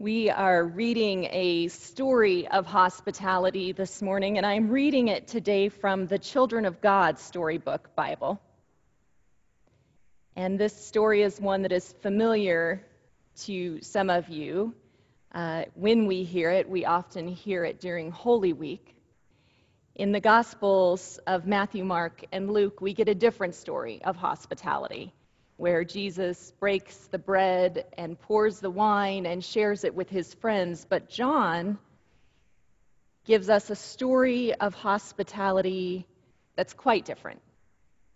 We are reading a story of hospitality this morning, and I'm reading it today from the Children of God Storybook Bible. And this story is one that is familiar to some of you. Uh, when we hear it, we often hear it during Holy Week. In the Gospels of Matthew, Mark, and Luke, we get a different story of hospitality where Jesus breaks the bread and pours the wine and shares it with his friends. But John gives us a story of hospitality that's quite different.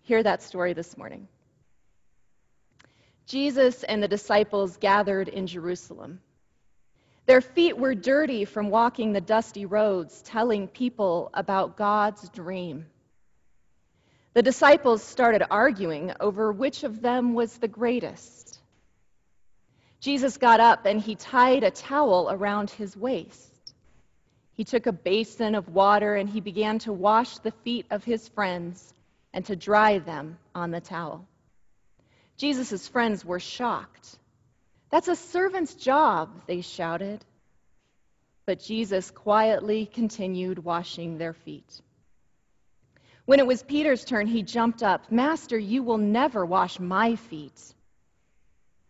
Hear that story this morning. Jesus and the disciples gathered in Jerusalem. Their feet were dirty from walking the dusty roads, telling people about God's dream. The disciples started arguing over which of them was the greatest. Jesus got up and he tied a towel around his waist. He took a basin of water and he began to wash the feet of his friends and to dry them on the towel. Jesus' friends were shocked. That's a servant's job, they shouted. But Jesus quietly continued washing their feet. When it was Peter's turn, he jumped up. Master, you will never wash my feet.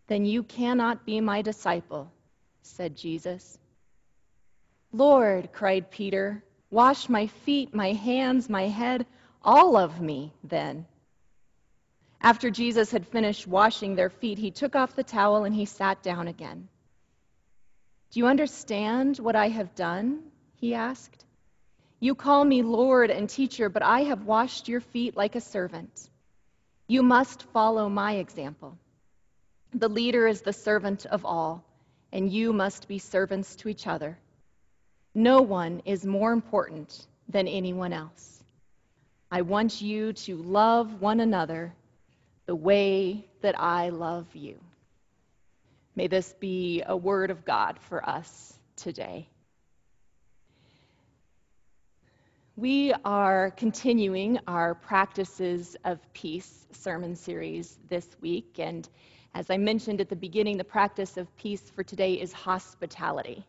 Then you cannot be my disciple, said Jesus. Lord, cried Peter, wash my feet, my hands, my head, all of me, then. After Jesus had finished washing their feet, he took off the towel and he sat down again. Do you understand what I have done? He asked. You call me Lord and teacher, but I have washed your feet like a servant. You must follow my example. The leader is the servant of all, and you must be servants to each other. No one is more important than anyone else. I want you to love one another the way that I love you. May this be a word of God for us today. We are continuing our Practices of Peace sermon series this week. And as I mentioned at the beginning, the practice of peace for today is hospitality.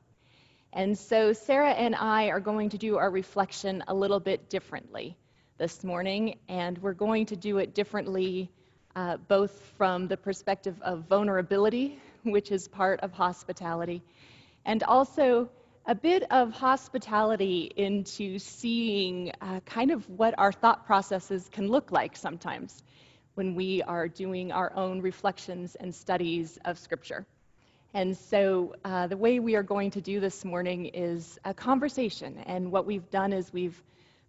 And so Sarah and I are going to do our reflection a little bit differently this morning. And we're going to do it differently uh, both from the perspective of vulnerability, which is part of hospitality, and also a bit of hospitality into seeing uh, kind of what our thought processes can look like sometimes when we are doing our own reflections and studies of Scripture. And so, uh, the way we are going to do this morning is a conversation. And what we've done is we've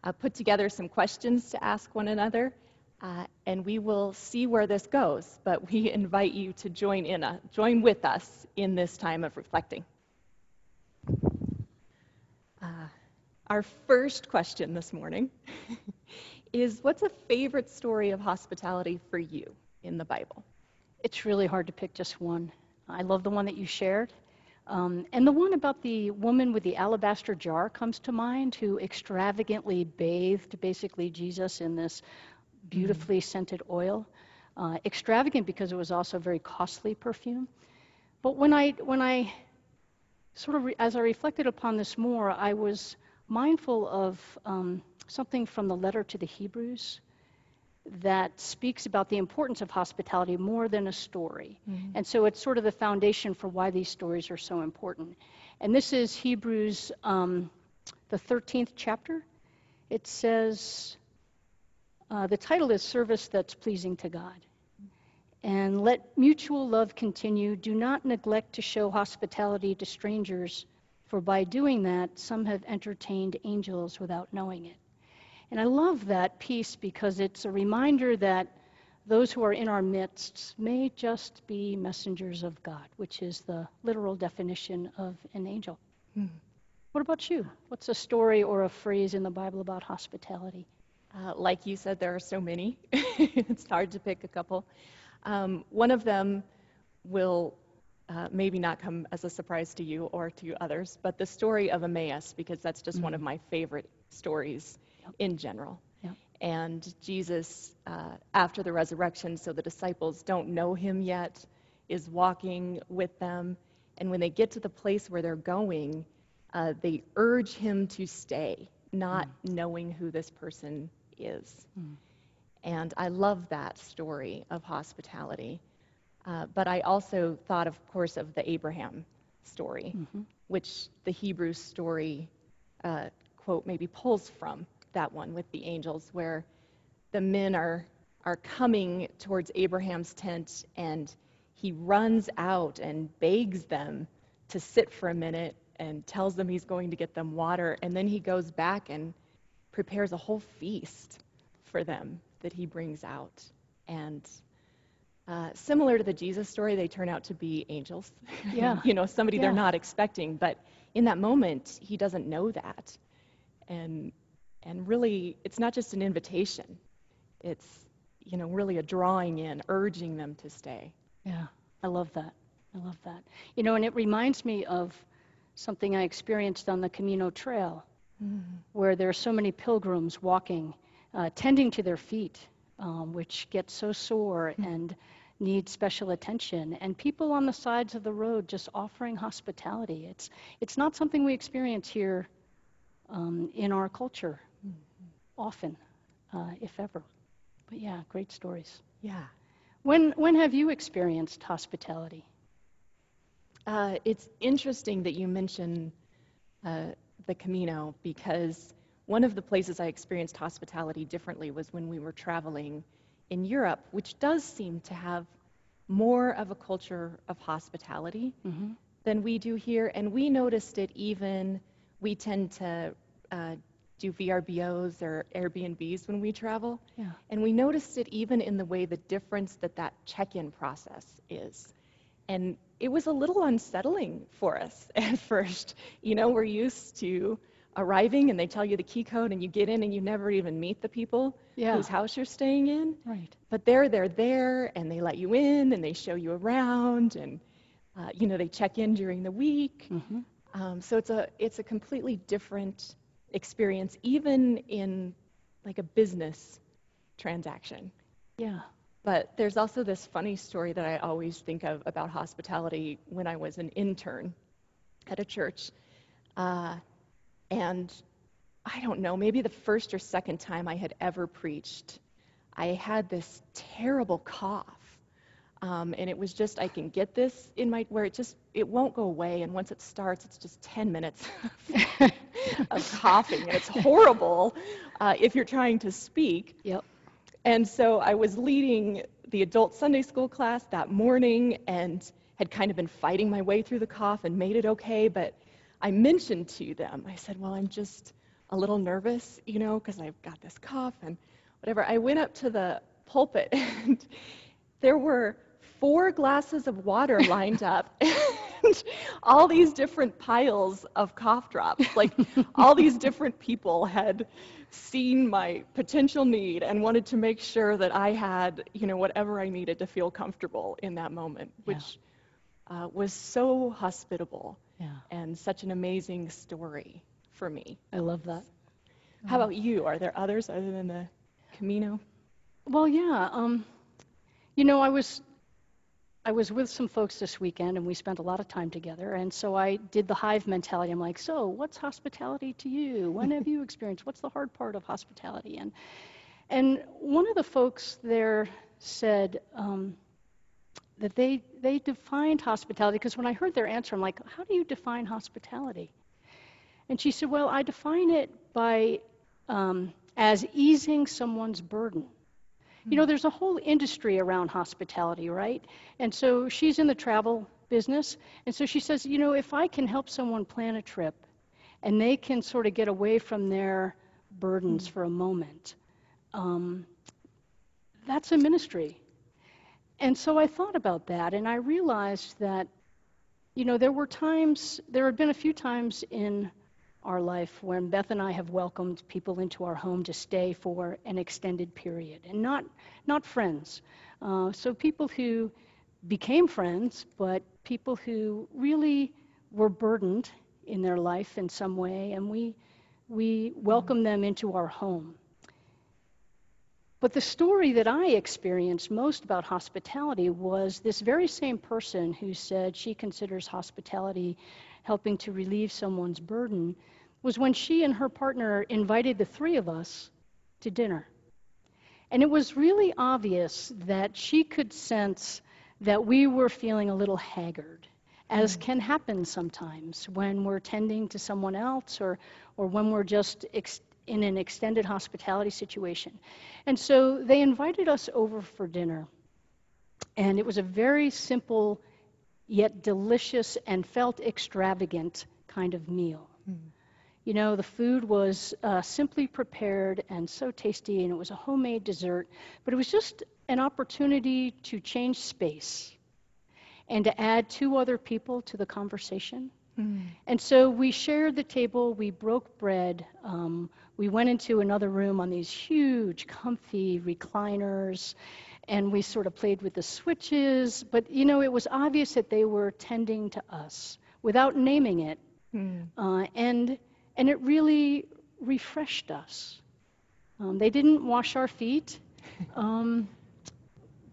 uh, put together some questions to ask one another, uh, and we will see where this goes. But we invite you to join in, a, uh, join with us in this time of reflecting. Uh, our first question this morning is What's a favorite story of hospitality for you in the Bible? It's really hard to pick just one. I love the one that you shared. Um, and the one about the woman with the alabaster jar comes to mind who extravagantly bathed basically Jesus in this beautifully mm. scented oil. Uh, extravagant because it was also very costly perfume. But when I, when I sort of, re- as I reflected upon this more, I was mindful of um, something from the letter to the Hebrews that speaks about the importance of hospitality more than a story. Mm-hmm. And so it's sort of the foundation for why these stories are so important. And this is Hebrews, um, the 13th chapter. It says, uh, the title is Service That's Pleasing to God. And let mutual love continue. Do not neglect to show hospitality to strangers, for by doing that, some have entertained angels without knowing it. And I love that piece because it's a reminder that those who are in our midst may just be messengers of God, which is the literal definition of an angel. What about you? What's a story or a phrase in the Bible about hospitality? Uh, like you said, there are so many. it's hard to pick a couple. Um, one of them will uh, maybe not come as a surprise to you or to others, but the story of Emmaus, because that's just one of my favorite stories in general. Yep. And Jesus, uh, after the resurrection, so the disciples don't know him yet, is walking with them. And when they get to the place where they're going, uh, they urge him to stay, not knowing who this person is. And I love that story of hospitality. Uh, but I also thought, of course, of the Abraham story, which the Hebrew story uh, quote maybe pulls from that one with the angels, where the men are are coming towards Abraham's tent, and he runs out and begs them to sit for a minute and tells them he's going to get them water, and then he goes back and prepares a whole feast for them that he brings out. And uh, similar to the Jesus story, they turn out to be angels. Yeah. you know, somebody Yeah. they're not expecting. But in that moment, he doesn't know that. And and really, it's not just an invitation. It's you know really a drawing in, urging them to stay. Yeah, I love that. I love that. You know, and it reminds me of something I experienced on the Camino Trail, where there are so many pilgrims walking, uh, tending to their feet, um, which get so sore and need special attention, and people on the sides of the road just offering hospitality. It's it's not something we experience here um, in our culture often, uh, if ever. But yeah, great stories. Yeah. When when have you experienced hospitality? Uh, it's interesting that you mention uh, the Camino because one of the places I experienced hospitality differently was when we were traveling in Europe, which does seem to have more of a culture of hospitality than we do here. And we noticed it even, we tend to uh, do VRBOs or Airbnbs when we travel. Yeah. And we noticed it even in the way the difference that that check-in process is. And it was a little unsettling for us at first. You know, we're used to arriving and they tell you the key code and you get in and you never even meet the people Yeah. whose house you're staying in. Right. But there, they're there and they let you in and they show you around and, uh, you know, they check in during the week. Mm-hmm. Um, so it's a it's a completely different experience, even in like a business transaction. Yeah. But there's also this funny story that I always think of about hospitality when I was an intern at a church. Uh, and I don't know, maybe the first or second time I had ever preached, I had this terrible cough. Um, and it was just, I can get this in my, where it just, it won't go away. And once it starts, it's just 10 minutes of coughing. And it's horrible uh, if you're trying to speak. Yep. And so I was leading the adult Sunday school class that morning and had kind of been fighting my way through the cough and made it okay. But I mentioned to them, I said, Well, I'm just a little nervous, you know, because I've got this cough and whatever. I went up to the pulpit and there were four glasses of water lined up and all these different piles of cough drops. Like all these different people had seen my potential need and wanted to make sure that I had, you know, whatever I needed to feel comfortable in that moment, Yeah. which uh, was so hospitable Yeah. and such an amazing story for me. I love that. How about you? Are there others other than the Camino? Well, yeah. Um, you know, I was I was with some folks this weekend, and we spent a lot of time together. And so I did the hive mentality. I'm like, so what's hospitality to you? When have you experienced? What's the hard part of hospitality? And and one of the folks there said um, that they they defined hospitality because when I heard their answer, I'm like, how do you define hospitality? And she said, well, I define it by um, as easing someone's burden. You know, there's a whole industry around hospitality, right? And so she's in the travel business. And so she says, you know, if I can help someone plan a trip and they can sort of get away from their burdens for a moment, um, that's a ministry. And so I thought about that and I realized that you know, there were times, there had been a few times in our life when Beth and I have welcomed people into our home to stay for an extended period, and not not friends. Uh, so people who became friends, but people who really were burdened in their life in some way, and we we welcomed them into our home. But the story that I experienced most about hospitality was this very same person who said she considers hospitality helping to relieve someone's burden was when she and her partner invited the three of us to dinner. And it was really obvious that she could sense that we were feeling a little haggard, as mm. can happen sometimes when we're tending to someone else or, or when we're just ex- in an extended hospitality situation. And so they invited us over for dinner. And it was a very simple, yet delicious and felt extravagant kind of meal. Mm. You know, the food was uh, simply prepared and so tasty, and it was a homemade dessert, but it was just an opportunity to change space and to add two other people to the conversation. Mm. And so we shared the table, we broke bread, um, we went into another room on these huge, comfy recliners, and we sort of played with the switches. But, you know, it was obvious that they were tending to us without naming it. Mm. Uh, and and it really refreshed us. Um, they didn't wash our feet um,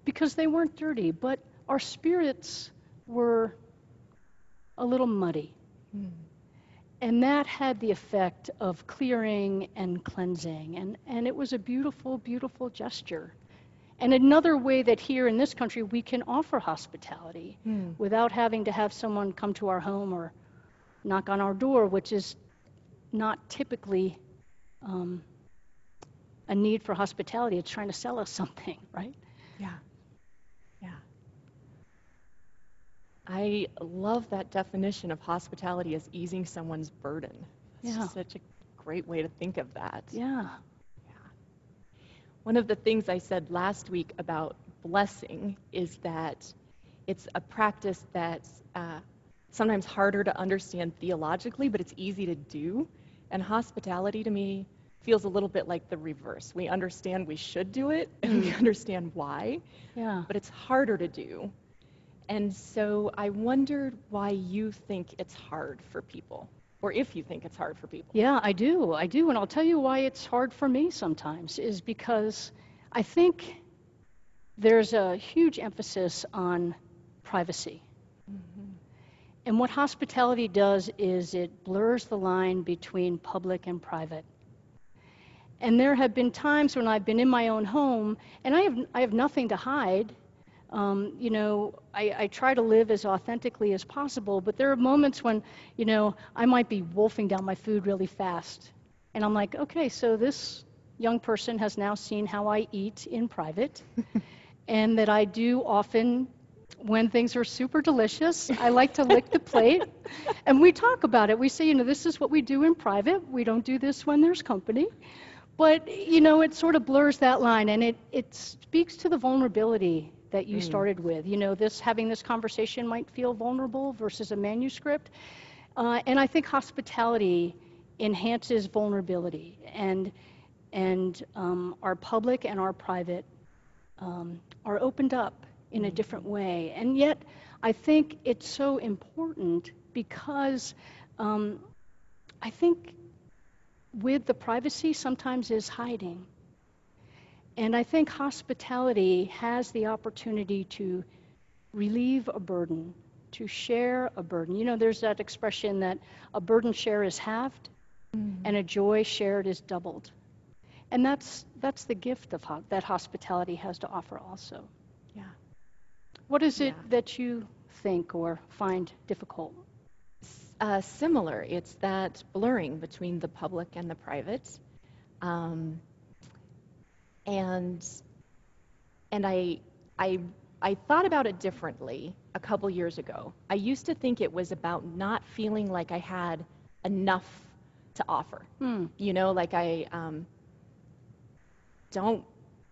because they weren't dirty, but our spirits were a little muddy. Mm. And that had the effect of clearing and cleansing. And, and it was a beautiful, beautiful gesture. And another way that here in this country we can offer hospitality mm. without having to have someone come to our home or knock on our door, which is not typically um, a need for hospitality. It's trying to sell us something, right? Yeah. Yeah. I love that definition of hospitality as easing someone's burden. It's yeah. such a great way to think of that. Yeah. Yeah. One of the things I said last week about blessing is that it's a practice that's uh, sometimes harder to understand theologically, but it's easy to do. And hospitality to me feels a little bit like the reverse. We understand we should do it and we mm. understand why. Yeah. But it's harder to do. And so I wondered why you think it's hard for people, or if you think it's hard for people. Yeah, I do. I do. And I'll tell you why it's hard for me sometimes, is because I think there's a huge emphasis on privacy. Mm-hmm. And what hospitality does is it blurs the line between public and private. And there have been times when I've been in my own home and I have, I have nothing to hide. Um, you know, I, I, try to live as authentically as possible, but there are moments when, you know, I might be wolfing down my food really fast. And I'm like, okay, so this young person has now seen how I eat in private, and that I do often when things are super delicious, I like to lick the plate. And we talk about it. We say, you know, this is what we do in private. We don't do this when there's company. But, you know, it sort of blurs that line and it, it speaks to the vulnerability that you mm. started with. You know, this having this conversation might feel vulnerable versus a manuscript. Uh, and I think hospitality enhances vulnerability and and um, our public and our private um, are opened up in a different way. And yet, I think it's so important because um, I think with the privacy sometimes is hiding. And I think hospitality has the opportunity to relieve a burden, to share a burden. You know, there's that expression that a burden share is halved mm-hmm. and a joy shared is doubled. And that's, that's the gift of ho- that hospitality has to offer also. Yeah. What is it yeah. that you think or find difficult? Uh, similar. It's that blurring between the public and the private. Um, and and I, I, I thought about it differently a couple years ago. I used to think it was about not feeling like I had enough to offer. Hmm. You know, like I um, don't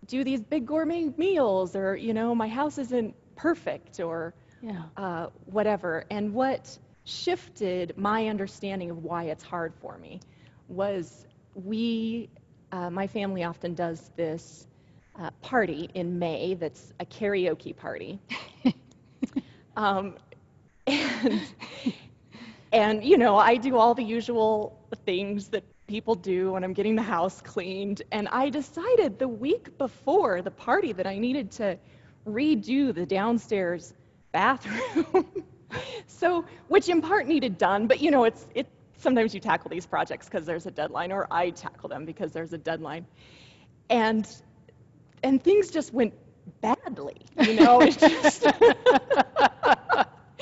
do these big gourmet meals, or you know, my house isn't perfect or Yeah. uh, whatever. And what shifted my understanding of why it's hard for me was we, uh, my family often does this uh, party in May that's a karaoke party. um, and, and, you know, I do all the usual things that people do when I'm getting the house cleaned. And I decided the week before the party that I needed to redo the downstairs bathroom. so, which in part needed done, but you know, it's it. Sometimes you tackle these projects because there's a deadline, or I tackle them because there's a deadline, and and things just went badly. You know, it just.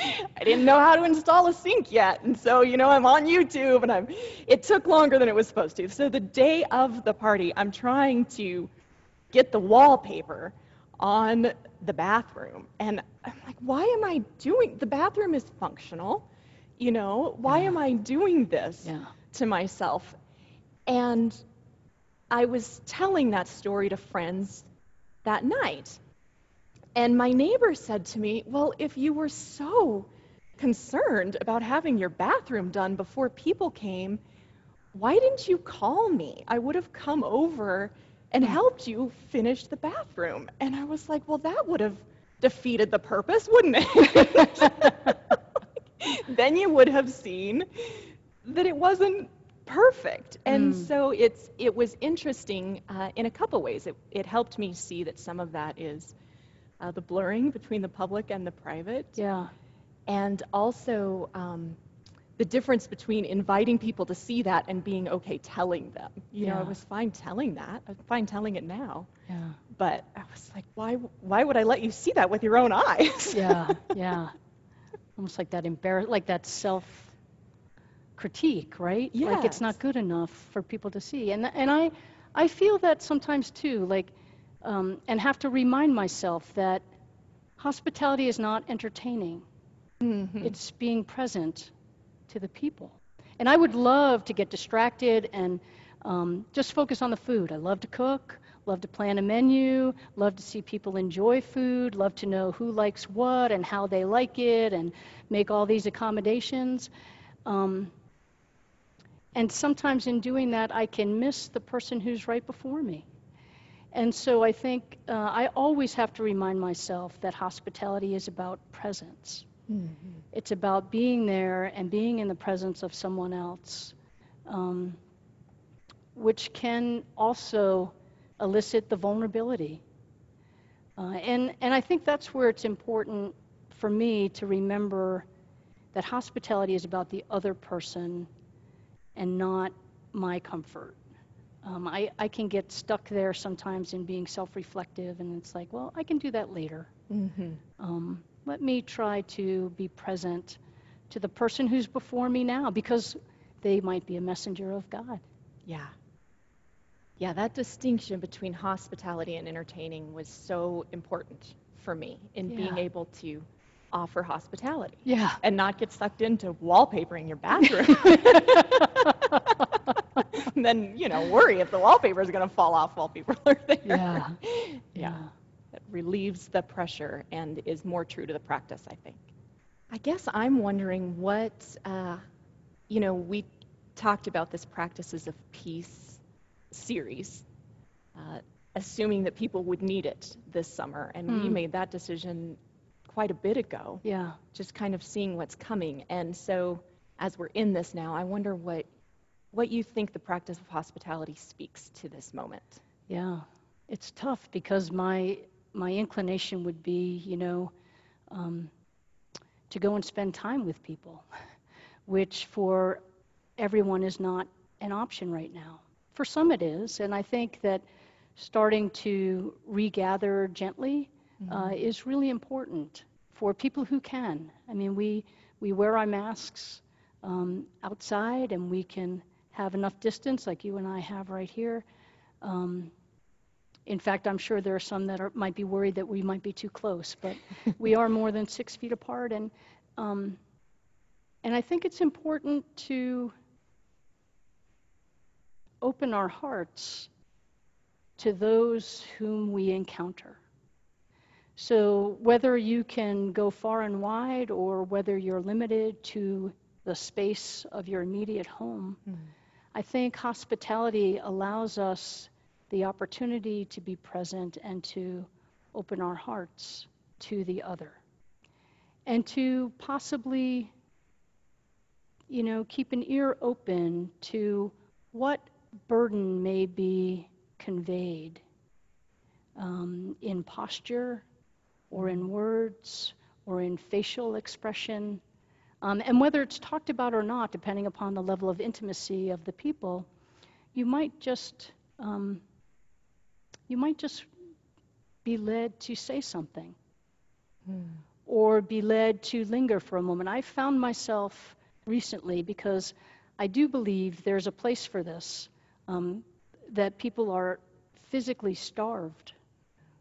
I didn't know how to install a sink yet, and so you know I'm on YouTube, and I'm. It took longer than it was supposed to. So the day of the party, I'm trying to get the wallpaper on the bathroom, and I'm like, why am I doing? The bathroom is functional, you know. Why am I doing this Yeah. to myself? And I was telling that story to friends that night. And my neighbor said to me, Well, if you were so concerned about having your bathroom done before people came, why didn't you call me? I would have come over and hmm. helped you finish the bathroom. And I was like, Well, that would have defeated the purpose, wouldn't it? then you would have seen that it wasn't perfect. And Mm. so it's it was interesting uh, in a couple ways. It, it helped me see that some of that is uh, the blurring between the public and the private, Yeah. and also um, the difference between inviting people to see that and being okay telling them. You know, I was fine telling that. I'm fine telling it now. Yeah. But I was like, why why would I let you see that with your own eyes? Yeah. Yeah. Almost like that embarrass, like that self critique, right? Like it's not good enough for people to see. And and I I feel that sometimes too, like um, and have to remind myself that hospitality is not entertaining. Mhm. It's being present to the people. And I would love to get distracted and um, just focus on the food. I love to cook, love to plan a menu, love to see people enjoy food, love to know who likes what and how they like it, and make all these accommodations. Um, and sometimes in doing that, I can miss the person who's right before me. And so I think uh, I always have to remind myself that hospitality is about presence. Mhm. It's about being there and being in the presence of someone else, um, which can also elicit the vulnerability. Uh, and, and I think that's where it's important for me to remember that hospitality is about the other person and not my comfort. Um, I, I can get stuck there sometimes in being self reflective, and it's like, well, I can do that later. Mhm. Um, let me try to be present to the person who's before me now because they might be a messenger of God. Yeah. Yeah, that distinction between hospitality and entertaining was so important for me in being able to offer hospitality Yeah. and not get sucked into wallpapering your bathroom. and then, you know, worry if the wallpaper is going to fall off while people are there. Yeah. Yeah. It relieves the pressure and is more true to the practice, I think. I guess I'm wondering what, uh, you know, we talked about this practices of peace series, uh, assuming that people would need it this summer. And we Hmm. made that decision quite a bit ago, Yeah. just kind of seeing what's coming. And so as we're in this now, I wonder what, what you think the practice of hospitality speaks to this moment. Yeah. It's tough because my my inclination would be, you know, um, to go and spend time with people, which for everyone is not an option right now. For some it is, and I think that starting to regather gently uh, is really important for people who can. I mean, we we wear our masks um, outside, and we can have enough distance, like you and I have right here. Um, in fact, I'm sure there are some that are, might be worried that we might be too close, but we are more than six feet apart, and um, and I think it's important to open our hearts to those whom we encounter. So, whether you can go far and wide or whether you're limited to the space of your immediate home, Mm. I think hospitality allows us the opportunity to be present and to open our hearts to the other and to possibly you know keep an ear open to what burden may be conveyed um, in posture or in words or in facial expression um, and whether it's talked about or not depending upon the level of intimacy of the people you might just um, you might just be led to say something Mm. or be led to linger for a moment. I found myself recently because I do believe there's a place for this, um, that people are physically starved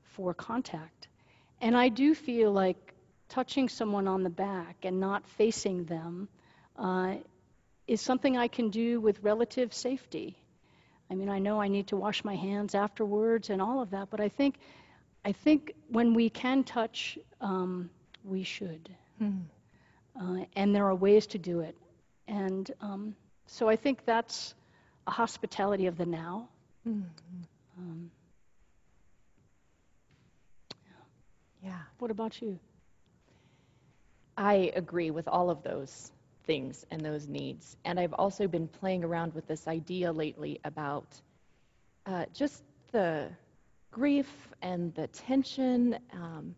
for contact. And I do feel like touching someone on the back and not facing them uh, is something I can do with relative safety. I mean, I know I need to wash my hands afterwards and all of that, but I think, I think when we can touch, um, we should. Mm. Uh, and there are ways to do it. And um, so I think that's a hospitality of the now. Mm. Um, Yeah. what about you? I agree with all of those things and those needs. And I've also been playing around with this idea lately about uh, just the grief and the tension um,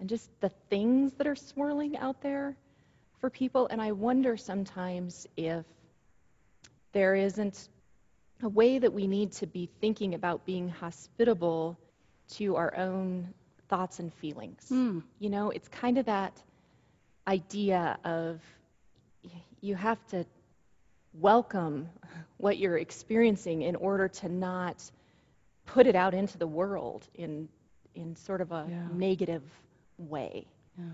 and just the things that are swirling out there for people. And I wonder sometimes if there isn't a way that we need to be thinking about being hospitable to our own thoughts and feelings. Hmm. You know, it's kind of that idea of you have to welcome what you're experiencing in order to not put it out into the world in in sort of a Yeah. negative way. Yeah.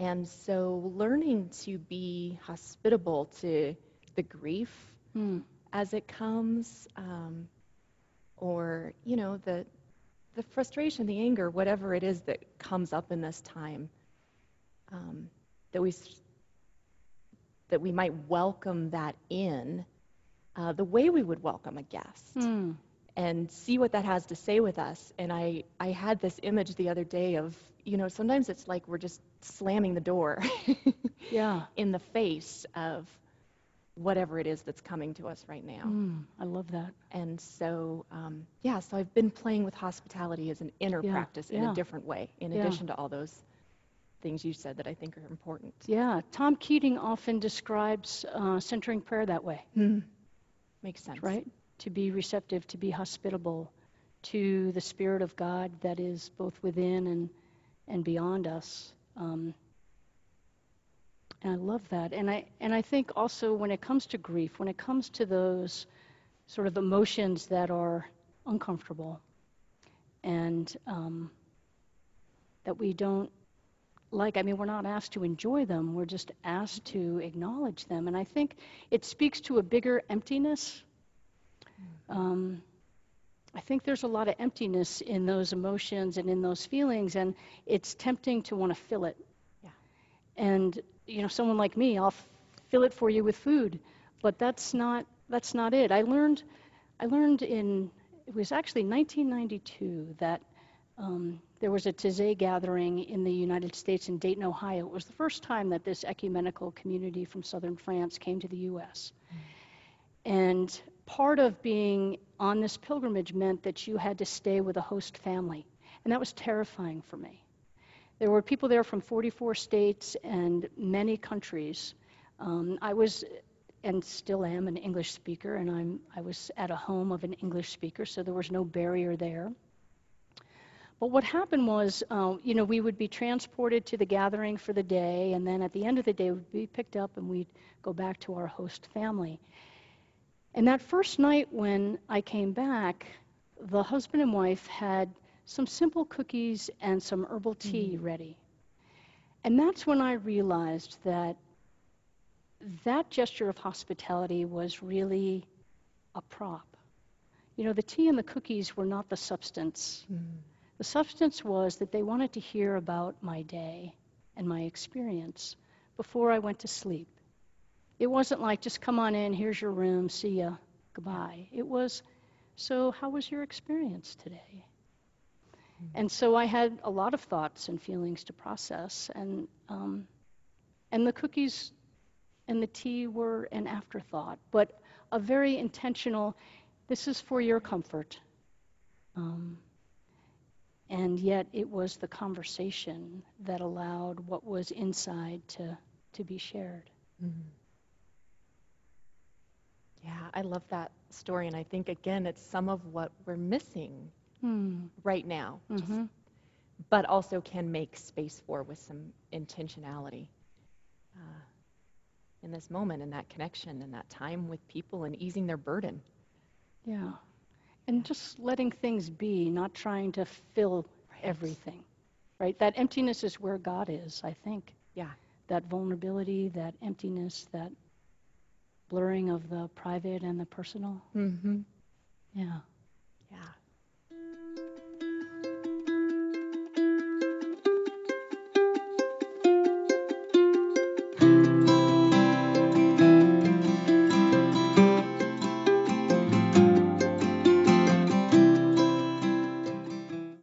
And so learning to be hospitable to the grief Hmm. As it comes, um, or you know the the frustration, the anger, whatever it is that comes up in this time, um, that we that we might welcome that in uh, the way we would welcome a guest Hmm. and see what that has to say with us. And I, I had this image the other day of, you know, sometimes it's like we're just slamming the door Yeah. in the face of whatever it is that's coming to us right now. Hmm. I love that. And so, um, yeah, so I've been playing with hospitality as an inner Yeah, practice in yeah. a different way, in Yeah. addition to all those things you said that I think are important. Yeah. Tom Keating often describes uh, centering prayer that way, Makes sense. right? To be receptive, to be hospitable to the Spirit of God that is both within and, and beyond us. Um, and I love that. And I, and I think also when it comes to grief, when it comes to those sort of emotions that are uncomfortable and um, that we don't like, I mean, we're not asked to enjoy them, we're just asked to acknowledge them. And I think it speaks to a bigger emptiness. Um, I think there's a lot of emptiness in those emotions and in those feelings, and it's tempting to want to fill it. Yeah. And you know, someone like me, I'll fill it for you with food, but that's not that's not it. I learned I learned in it was actually 1992 that um, there was a Taizé gathering in the United States in Dayton, Ohio. It was the first time that this ecumenical community from southern France came to the U.S. And part of being on this pilgrimage meant that you had to stay with a host family. And that was terrifying for me. There were people there from 44 states and many countries. Um, I was, and still am, an English speaker, and I'm, I was at a home of an English speaker, so there was no barrier there. But what happened was, uh, you know, we would be transported to the gathering for the day, and then at the end of the day, we'd be picked up and we'd go back to our host family. And that first night when I came back, the husband and wife had some simple cookies and some herbal tea mm-hmm. ready. And that's when I realized that that gesture of hospitality was really a prop. You know, the tea and the cookies were not the substance. Mm-hmm. The substance was that they wanted to hear about my day and my experience before I went to sleep. It wasn't like, just come on in, here's your room, see ya, goodbye. It was, so how was your experience today? And so I had a lot of thoughts and feelings to process, and um, and the cookies and the tea were an afterthought, but a very intentional. This is for your comfort. Um, and yet it was the conversation that allowed what was inside to to be shared. Mm-hmm. Yeah, I love that story, and I think again, it's some of what we're missing Hmm. right now, just- hmm but also can make space for with some intentionality uh, in this moment, and that connection, and that time with people, and easing their burden. Yeah. And just letting things be, not trying to fill everything. Right? That emptiness is where God is, I think. Yeah. That vulnerability, that emptiness, that blurring of the private and the personal. Mm-hmm. Yeah. Yeah.